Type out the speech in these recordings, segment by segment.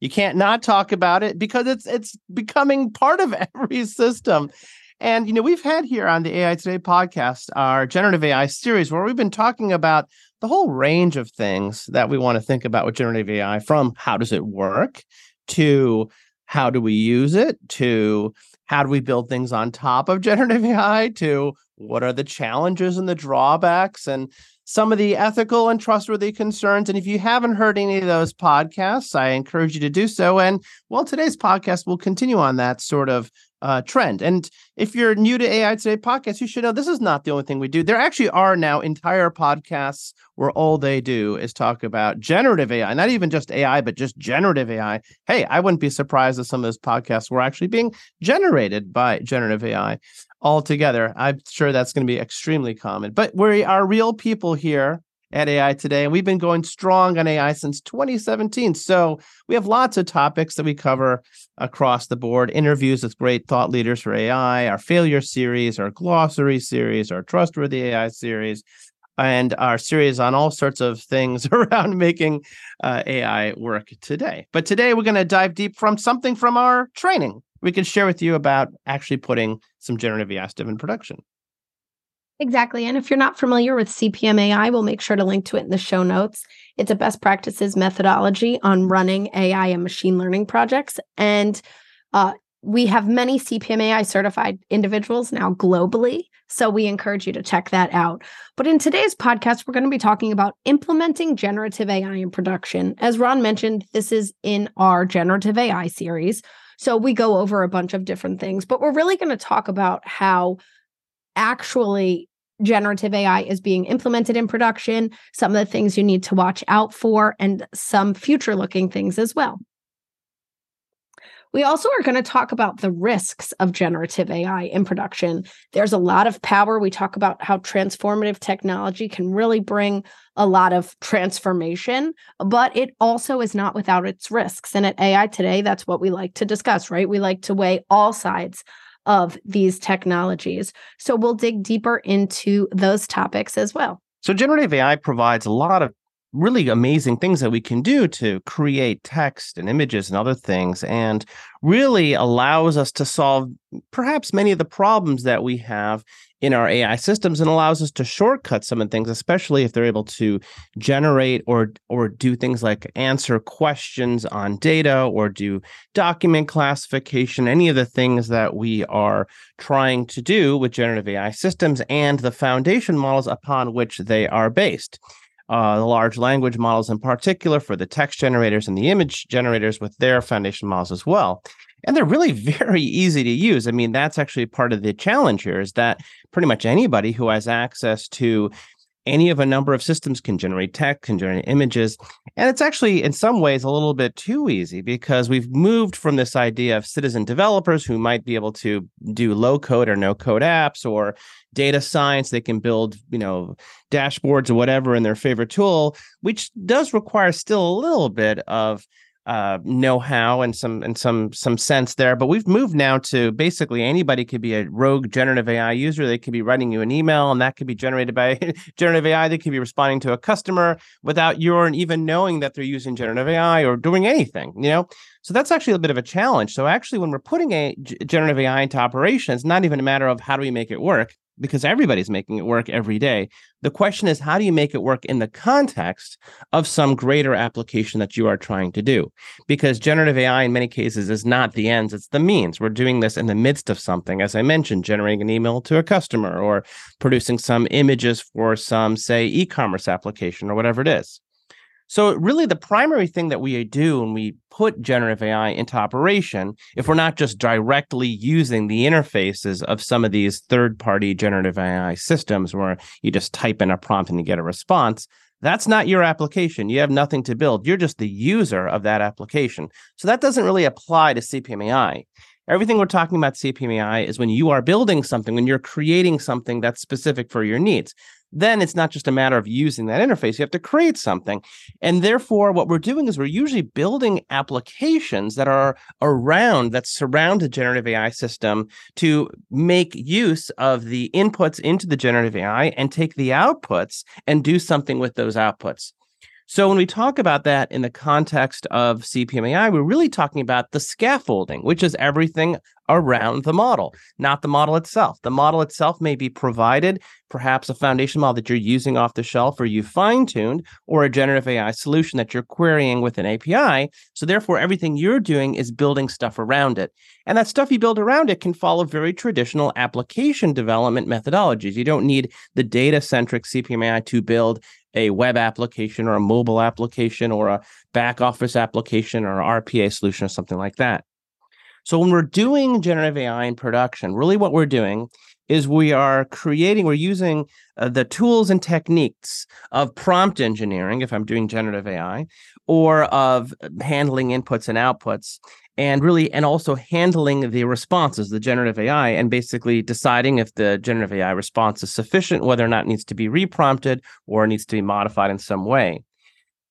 You can't not talk about it because it's it's becoming part of every system. And you know, we've had here on the AI Today podcast our generative AI series where we've been talking about the whole range of things that we want to think about with generative AI from how does it work to how do we use it to how do we build things on top of generative AI to what are the challenges and the drawbacks and some of the ethical and trustworthy concerns. And if you haven't heard any of those podcasts, I encourage you to do so. And well, today's podcast will continue on that sort of uh, trend. And if you're new to AI Today podcast, you should know this is not the only thing we do. There actually are now entire podcasts where all they do is talk about generative AI, not even just AI, but just generative AI. Hey, I wouldn't be surprised if some of those podcasts were actually being generated by generative AI altogether. I'm sure that's going to be extremely common. But we are real people here at AI today, and we've been going strong on AI since 2017. So we have lots of topics that we cover across the board interviews with great thought leaders for AI, our failure series, our glossary series, our trustworthy AI series. And our series on all sorts of things around making uh, AI work today. But today we're going to dive deep from something from our training we can share with you about actually putting some generative AI stuff in production. Exactly. And if you're not familiar with CPMAI, we'll make sure to link to it in the show notes. It's a best practices methodology on running AI and machine learning projects. And uh, we have many CPMAI certified individuals now globally. So we encourage you to check that out. But in today's podcast, we're going to be talking about implementing generative AI in production. As Ron mentioned, this is in our generative AI series. So we go over a bunch of different things, but we're really going to talk about how actually generative AI is being implemented in production, some of the things you need to watch out for, and some future looking things as well. We also are going to talk about the risks of generative AI in production. There's a lot of power. We talk about how transformative technology can really bring a lot of transformation, but it also is not without its risks. And at AI today, that's what we like to discuss, right? We like to weigh all sides of these technologies. So we'll dig deeper into those topics as well. So, generative AI provides a lot of really amazing things that we can do to create text and images and other things and really allows us to solve perhaps many of the problems that we have in our AI systems and allows us to shortcut some of the things especially if they're able to generate or or do things like answer questions on data or do document classification any of the things that we are trying to do with generative AI systems and the foundation models upon which they are based uh, the large language models in particular for the text generators and the image generators with their foundation models as well. And they're really very easy to use. I mean, that's actually part of the challenge here is that pretty much anybody who has access to any of a number of systems can generate text, can generate images. And it's actually, in some ways, a little bit too easy because we've moved from this idea of citizen developers who might be able to do low code or no code apps or data science. They can build, you know, dashboards or whatever in their favorite tool, which does require still a little bit of uh, know-how and some and some some sense there. But we've moved now to basically anybody could be a rogue generative AI user. They could be writing you an email, and that could be generated by generative AI. They could be responding to a customer without your even knowing that they're using generative AI or doing anything. You know, so that's actually a bit of a challenge. So actually, when we're putting a generative AI into operation, it's not even a matter of how do we make it work because everybody's making it work every day. The question is, how do you make it work in the context of some greater application that you are trying to do? Because generative AI, in many cases, is not the ends, it's the means. We're doing this in the midst of something, as I mentioned, generating an email to a customer or producing some images for some, say, e commerce application or whatever it is. So, really, the primary thing that we do when we put generative AI into operation, if we're not just directly using the interfaces of some of these third party generative AI systems where you just type in a prompt and you get a response, That's not your application. You have nothing to build. You're just the user of that application. So that doesn't really apply to CPMAI. Everything we're talking about CPMAI is when you are building something, when you're creating something that's specific for your needs. Then it's not just a matter of using that interface. You have to create something. And therefore, what we're doing is we're usually building applications that are around, that surround the generative AI system to make use of the inputs into the generative AI and take the outputs and do something with those outputs. So when we talk about that in the context of CPMAI, we're really talking about the scaffolding, which is everything around the model, not the model itself. The model itself may be provided, perhaps a foundation model that you're using off the shelf or you fine-tuned, or a generative AI solution that you're querying with an API. So therefore, everything you're doing is building stuff around it. And that stuff you build around it can follow very traditional application development methodologies. You don't need the data-centric CPMAI to build a web application or a mobile application or a back office application or an RPA solution or something like that. So when we're doing generative AI in production, really what we're doing is we are creating, we're using uh, the tools and techniques of prompt engineering, if I'm doing generative AI, or of handling inputs and outputs and really and also handling the responses the generative ai and basically deciding if the generative ai response is sufficient whether or not it needs to be reprompted or needs to be modified in some way.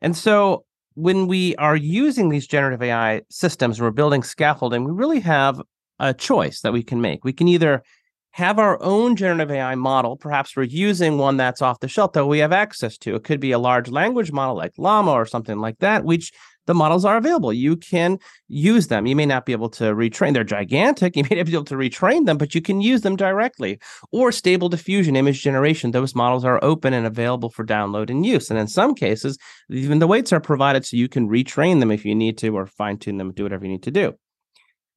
And so when we are using these generative ai systems and we're building scaffolding we really have a choice that we can make. We can either have our own generative AI model. Perhaps we're using one that's off the shelf that we have access to. It could be a large language model like Llama or something like that, which the models are available. You can use them. You may not be able to retrain. They're gigantic. You may not be able to retrain them, but you can use them directly. Or stable diffusion image generation. Those models are open and available for download and use. And in some cases, even the weights are provided so you can retrain them if you need to or fine tune them, do whatever you need to do.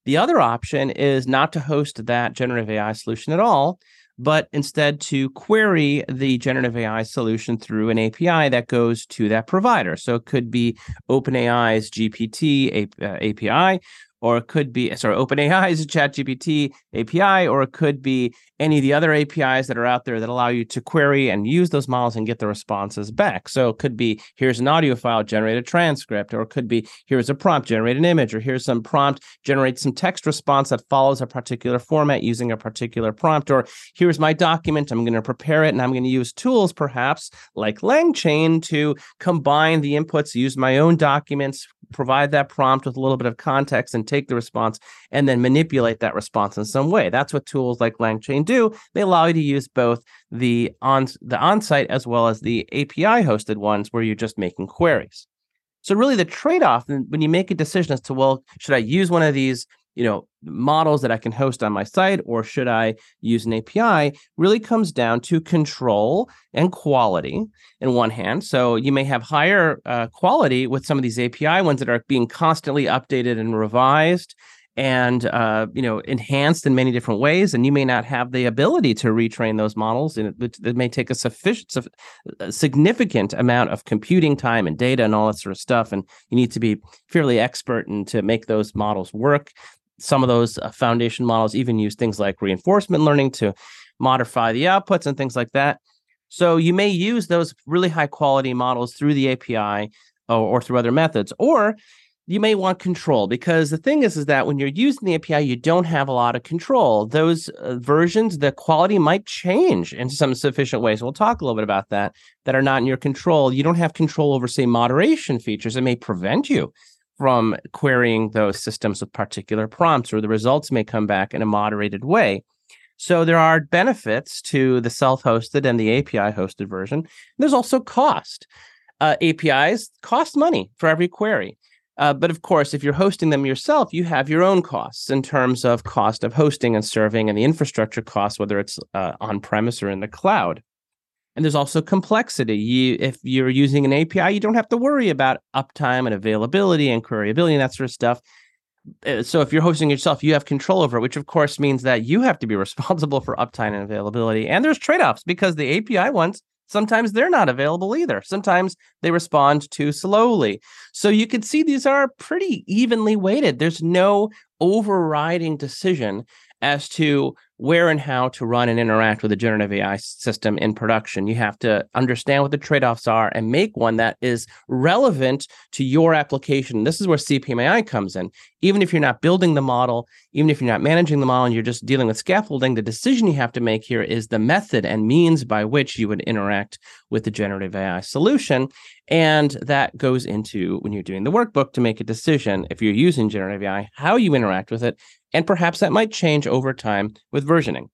The other option is not to host that generative AI solution at all, but instead to query the generative AI solution through an API that goes to that provider. So it could be OpenAI's GPT API, uh, or it could be sorry, OpenAI's ChatGPT API, or it could be any of the other APIs that are out there that allow you to query and use those models and get the responses back. So it could be here's an audio file, generate a transcript, or it could be here's a prompt, generate an image, or here's some prompt, generate some text response that follows a particular format using a particular prompt, or here's my document, I'm going to prepare it, and I'm going to use tools perhaps like LangChain to combine the inputs, use my own documents, provide that prompt with a little bit of context and take the response and then manipulate that response in some way. That's what tools like LangChain do. They allow you to use both the on the on-site as well as the API hosted ones where you're just making queries. So really the trade-off when you make a decision as to well, should I use one of these you know models that I can host on my site or should I use an API really comes down to control and quality in one hand. So you may have higher uh, quality with some of these API ones that are being constantly updated and revised and uh, you know enhanced in many different ways and you may not have the ability to retrain those models and it, it may take a sufficient a significant amount of computing time and data and all that sort of stuff and you need to be fairly expert and to make those models work some of those uh, foundation models even use things like reinforcement learning to modify the outputs and things like that. So you may use those really high quality models through the API or, or through other methods, or you may want control because the thing is is that when you're using the API, you don't have a lot of control. Those uh, versions, the quality might change in some sufficient ways. We'll talk a little bit about that that are not in your control. You don't have control over, say, moderation features. It may prevent you from querying those systems with particular prompts, or the results may come back in a moderated way. So there are benefits to the self-hosted and the API-hosted version. There's also cost. Uh, APIs cost money for every query. Uh, but of course, if you're hosting them yourself, you have your own costs in terms of cost of hosting and serving and the infrastructure costs, whether it's uh, on premise or in the cloud. And there's also complexity. You, if you're using an API, you don't have to worry about uptime and availability and queryability and that sort of stuff. Uh, so if you're hosting yourself, you have control over it, which of course means that you have to be responsible for uptime and availability. And there's trade-offs because the API ones sometimes they're not available either. Sometimes they respond too slowly. So you can see these are pretty evenly weighted. There's no overriding decision as to where and how to run and interact with a generative AI system in production. You have to understand what the trade offs are and make one that is relevant to your application. This is where CPM AI comes in. Even if you're not building the model, even if you're not managing the model and you're just dealing with scaffolding, the decision you have to make here is the method and means by which you would interact with the generative AI solution. And that goes into when you're doing the workbook to make a decision if you're using generative AI, how you interact with it and perhaps that might change over time with versioning.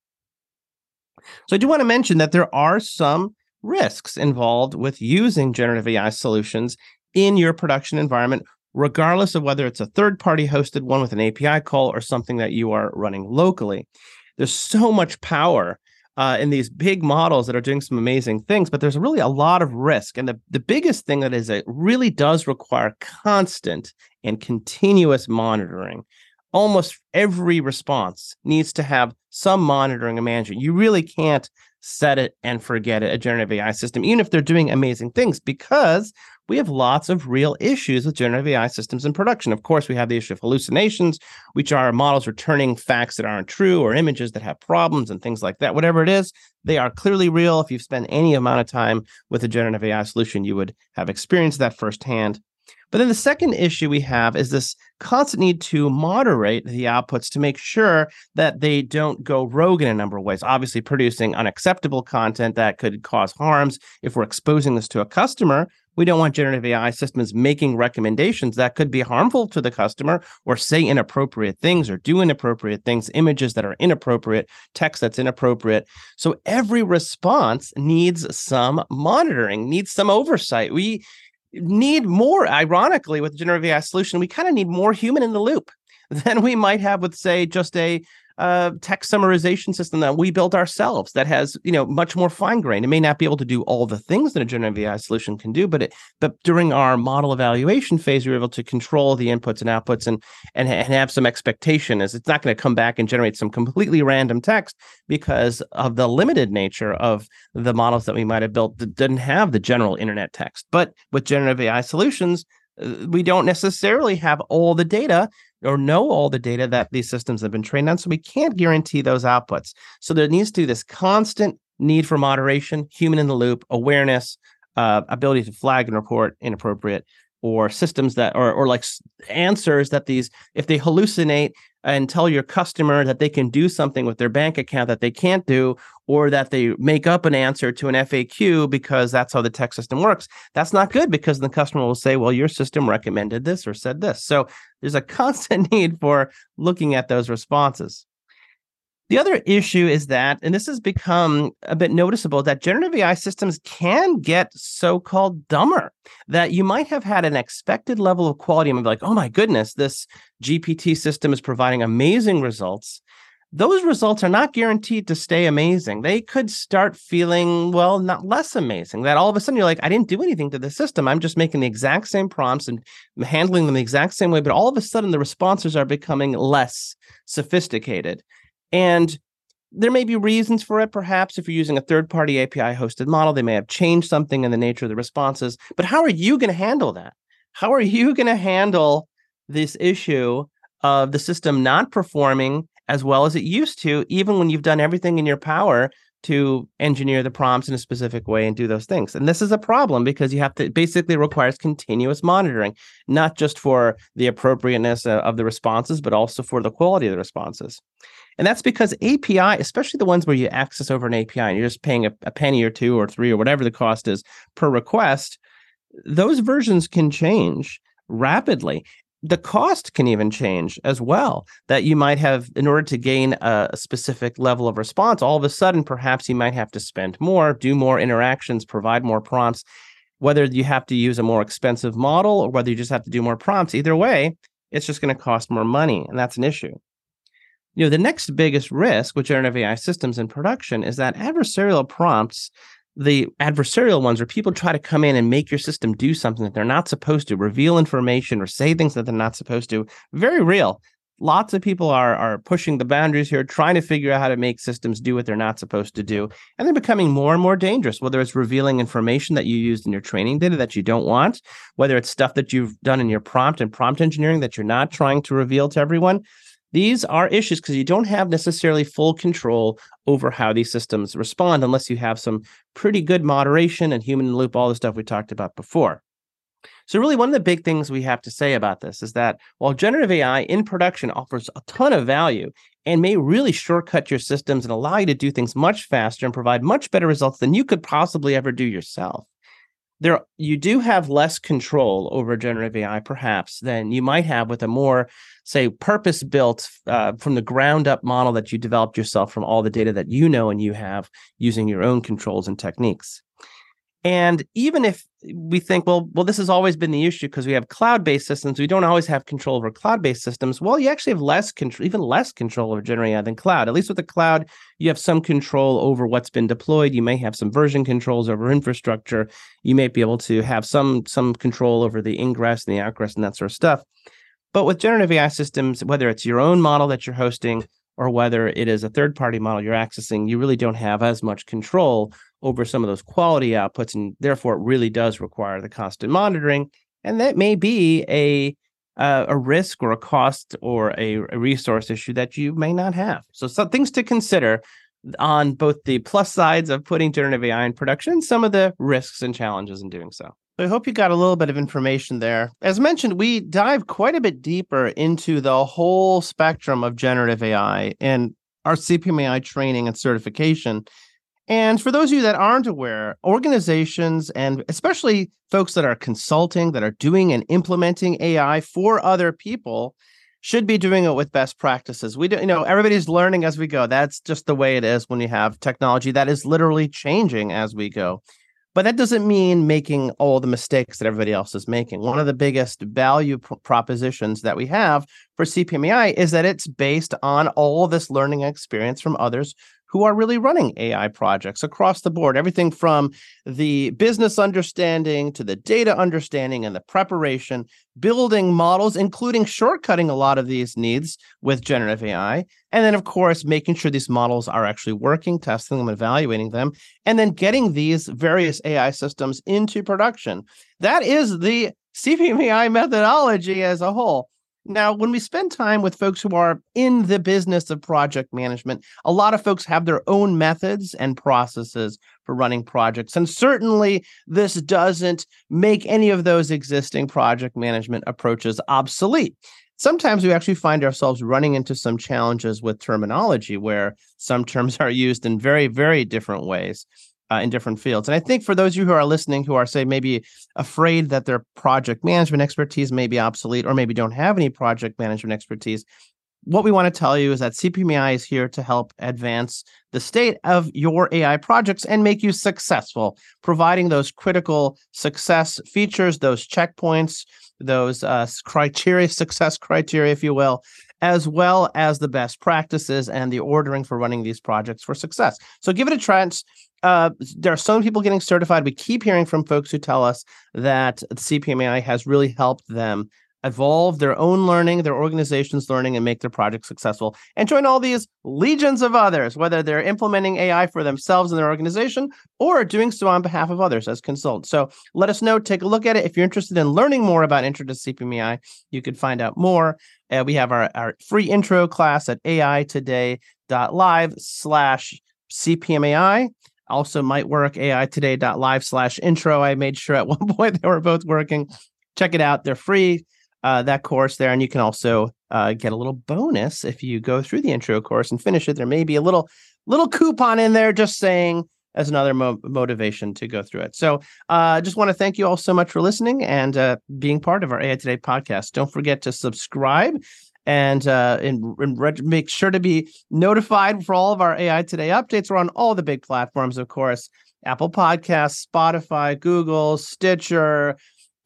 So I do want to mention that there are some risks involved with using generative AI solutions in your production environment, regardless of whether it's a third party hosted one with an API call or something that you are running locally. There's so much power uh, in these big models that are doing some amazing things, but there's really a lot of risk. And the, the biggest thing that is it really does require constant and continuous monitoring almost every response needs to have some monitoring and management. You really can't set it and forget it, a generative AI system, even if they're doing amazing things, because we have lots of real issues with generative AI systems in production. Of course, we have the issue of hallucinations, which are models returning facts that aren't true or images that have problems and things like that. Whatever it is, they are clearly real. If you've spent any amount of time with a generative AI solution, you would have experienced that firsthand. But then the second issue we have is this constant need to moderate the outputs to make sure that they don't go rogue in a number of ways. Obviously, producing unacceptable content that could cause harms. If we're exposing this to a customer, we don't want generative AI systems making recommendations that could be harmful to the customer or say inappropriate things or do inappropriate things, images that are inappropriate, text that's inappropriate. So every response needs some monitoring, needs some oversight. We need more, ironically, with generative AI solution, we kind of need more human in the loop than we might have with, say, just a uh, text summarization system that we built ourselves that has you know much more fine grained. It may not be able to do all the things that a generative AI solution can do, but it but during our model evaluation phase, we were able to control the inputs and outputs and and, and have some expectation as it's not going to come back and generate some completely random text because of the limited nature of the models that we might have built that didn't have the general internet text. But with generative AI solutions, uh, we don't necessarily have all the data or know all the data that these systems have been trained on. So we can't guarantee those outputs. So there needs to be this constant need for moderation, human in the loop, awareness, uh, ability to flag and report inappropriate or systems that or or like answers that these if they hallucinate and tell your customer that they can do something with their bank account that they can't do or that they make up an answer to an FAQ because that's how the tech system works that's not good because the customer will say well your system recommended this or said this. So there's a constant need for looking at those responses the other issue is that, and this has become a bit noticeable, that generative AI systems can get so called dumber, that you might have had an expected level of quality and be like, oh my goodness, this GPT system is providing amazing results. Those results are not guaranteed to stay amazing. They could start feeling, well, not less amazing. That all of a sudden you're like, I didn't do anything to the system. I'm just making the exact same prompts and handling them the exact same way. But all of a sudden the responses are becoming less sophisticated. And there may be reasons for it. Perhaps if you're using a third party API hosted model, they may have changed something in the nature of the responses. But how are you going to handle that? How are you going to handle this issue of the system not performing as well as it used to, even when you've done everything in your power to engineer the prompts in a specific way and do those things. And this is a problem because you have to basically requires continuous monitoring, not just for the appropriateness uh, of the responses, but also for the quality of the responses. And that's because API, especially the ones where you access over an API and you're just paying a, a penny or two or three or whatever the cost is per request, those versions can change rapidly. The cost can even change as well. That you might have, in order to gain a, a specific level of response, all of a sudden, perhaps you might have to spend more, do more interactions, provide more prompts. Whether you have to use a more expensive model or whether you just have to do more prompts, either way, it's just going to cost more money. And that's an issue. You know, the next biggest risk with generative AI systems in production is that adversarial prompts, the adversarial ones where people try to come in and make your system do something that they're not supposed to, reveal information or say things that they're not supposed to, very real. Lots of people are are pushing the boundaries here, trying to figure out how to make systems do what they're not supposed to do. And they're becoming more and more dangerous, whether it's revealing information that you used in your training data that you don't want, whether it's stuff that you've done in your prompt and prompt engineering that you're not trying to reveal to everyone these are issues because you don't have necessarily full control over how these systems respond unless you have some pretty good moderation and human loop, all the stuff we talked about before. So, really, one of the big things we have to say about this is that while generative AI in production offers a ton of value and may really shortcut your systems and allow you to do things much faster and provide much better results than you could possibly ever do yourself, there you do have less control over generative AI, perhaps, than you might have with a more, say, purpose-built uh, from the ground up model that you developed yourself from all the data that you know and you have using your own controls and techniques. And even if we think, well, well, this has always been the issue because we have cloud-based systems, we don't always have control over cloud-based systems. Well, you actually have less control, even less control over generating than cloud. At least with the cloud, you have some control over what's been deployed. You may have some version controls over infrastructure. You may be able to have some some control over the ingress and the outgress and that sort of stuff. But with generative AI systems, whether it's your own model that you're hosting or whether it is a third-party model you're accessing, you really don't have as much control over some of those quality outputs, and therefore it really does require the constant monitoring. And that may be a uh, a risk or a cost or a, a, resource issue that you may not have. So some things to consider on both the plus sides of putting generative AI in production, some of the risks and challenges in doing so. So I hope you got a little bit of information there. As mentioned, we dive quite a bit deeper into the whole spectrum of generative AI and our CPMAI training and certification. And for those of you that aren't aware, organizations and especially folks that are consulting, that are doing and implementing AI for other people, should be doing it with best practices. We don't, you know, everybody's learning as we go. That's just the way it is when you have technology that is literally changing as we go. But that doesn't mean making all the mistakes that everybody else is making. One of the biggest value propositions that we have for CPMAI is that it's based on all this learning experience from others who are really running AI projects across the board, everything from the business understanding to the data understanding and the preparation, building models, including shortcutting a lot of these needs with generative AI. And then, of course, making sure these models are actually working, testing them, evaluating them, and then getting these various AI systems into production. That is the CPMAI methodology as a whole. Now, when we spend time with folks who are in the business of project management, a lot of folks have their own methods and processes for running projects. And certainly, this doesn't make any of those existing project management approaches obsolete. Sometimes we actually find ourselves running into some challenges with terminology where some terms are used in very, very different ways uh, in different fields. And I think for those of you who are listening who are, say, maybe afraid that their project management expertise may be obsolete or maybe don't have any project management expertise, what we want to tell you is that CPMAI is here to help advance the state of your AI projects and make you successful, providing those critical success features, those checkpoints, those uh, criteria, success criteria, if you will, as well as the best practices and the ordering for running these projects for success. So give it a chance uh, there are some people getting certified. We keep hearing from folks who tell us that CPMAI has really helped them evolve their own learning, their organization's learning, and make their project successful. And join all these legions of others, whether they're implementing AI for themselves in their organization or doing so on behalf of others as consultants. So let us know. Take a look at it. If you're interested in learning more about Intro to CPMAI, you could find out more. Uh, we have our, our free intro class at aitoday.live slash CPMAI also might work ai today.live slash intro. I made sure at one point they were both working. Check it out they're free uh, that course there. And you can also uh, get a little bonus if you go through the intro course and finish it. There may be a little little coupon in there just saying as another mo- motivation to go through it so i uh, just want to thank you all so much for listening and uh, being part of our ai today podcast don't forget to subscribe and uh, and, and reg- make sure to be notified for all of our AI Today updates. We're on all the big platforms, of course Apple Podcasts, Spotify, Google, Stitcher,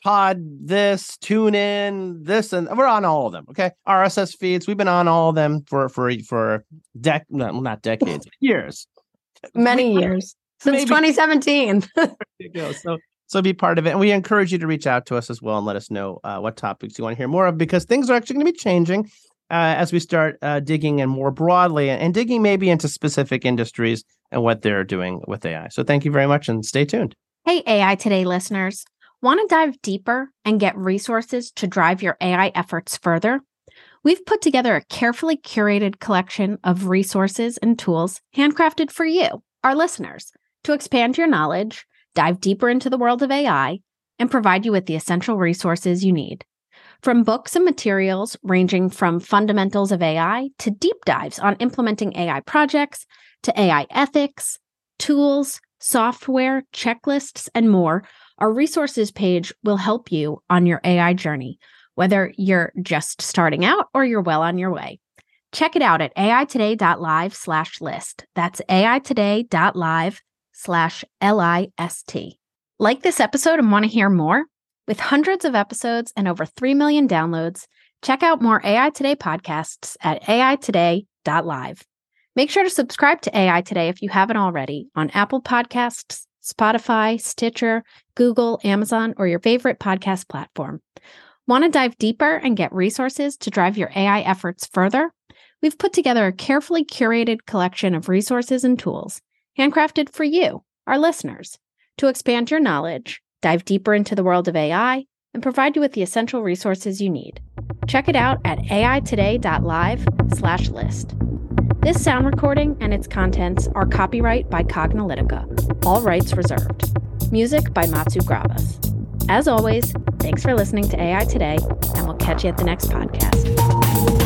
Pod, this, Tune In, this, and we're on all of them. Okay, RSS feeds. We've been on all of them for for for dec no, not decades, years, many years since Maybe. 2017. so so be part of it. And we encourage you to reach out to us as well and let us know uh, what topics you want to hear more of because things are actually going to be changing uh, as we start uh, digging in more broadly and digging maybe into specific industries and what they're doing with AI. So thank you very much and stay tuned. Hey, AI Today listeners. Want to dive deeper and get resources to drive your AI efforts further? We've put together a carefully curated collection of resources and tools handcrafted for you, our listeners, to expand your knowledge, dive deeper into the world of AI, and provide you with the essential resources you need. From books and materials ranging from fundamentals of AI to deep dives on implementing AI projects to AI ethics, tools, software, checklists, and more, our resources page will help you on your AI journey, whether you're just starting out or you're well on your way. Check it out at aitoday.live slash list. That's aitoday.live slash L-I-S-T. Like this episode and want to hear more? With hundreds of episodes and over 3 million downloads, check out more AI Today podcasts at aitoday.live. Make sure to subscribe to AI Today if you haven't already on Apple Podcasts, Spotify, Stitcher, Google, Amazon, or your favorite podcast platform. Want to dive deeper and get resources to drive your AI efforts further? We've put together a carefully curated collection of resources and tools, handcrafted for you, our listeners, to expand your knowledge, dive deeper into the world of AI, and provide you with the essential resources you need. Check it out at aitoday.live slash list. This sound recording and its contents are copyright by Cognilytica, all rights reserved. Music by Matsu Gravas. As always, thanks for listening to AI Today, and we'll catch you at the next podcast.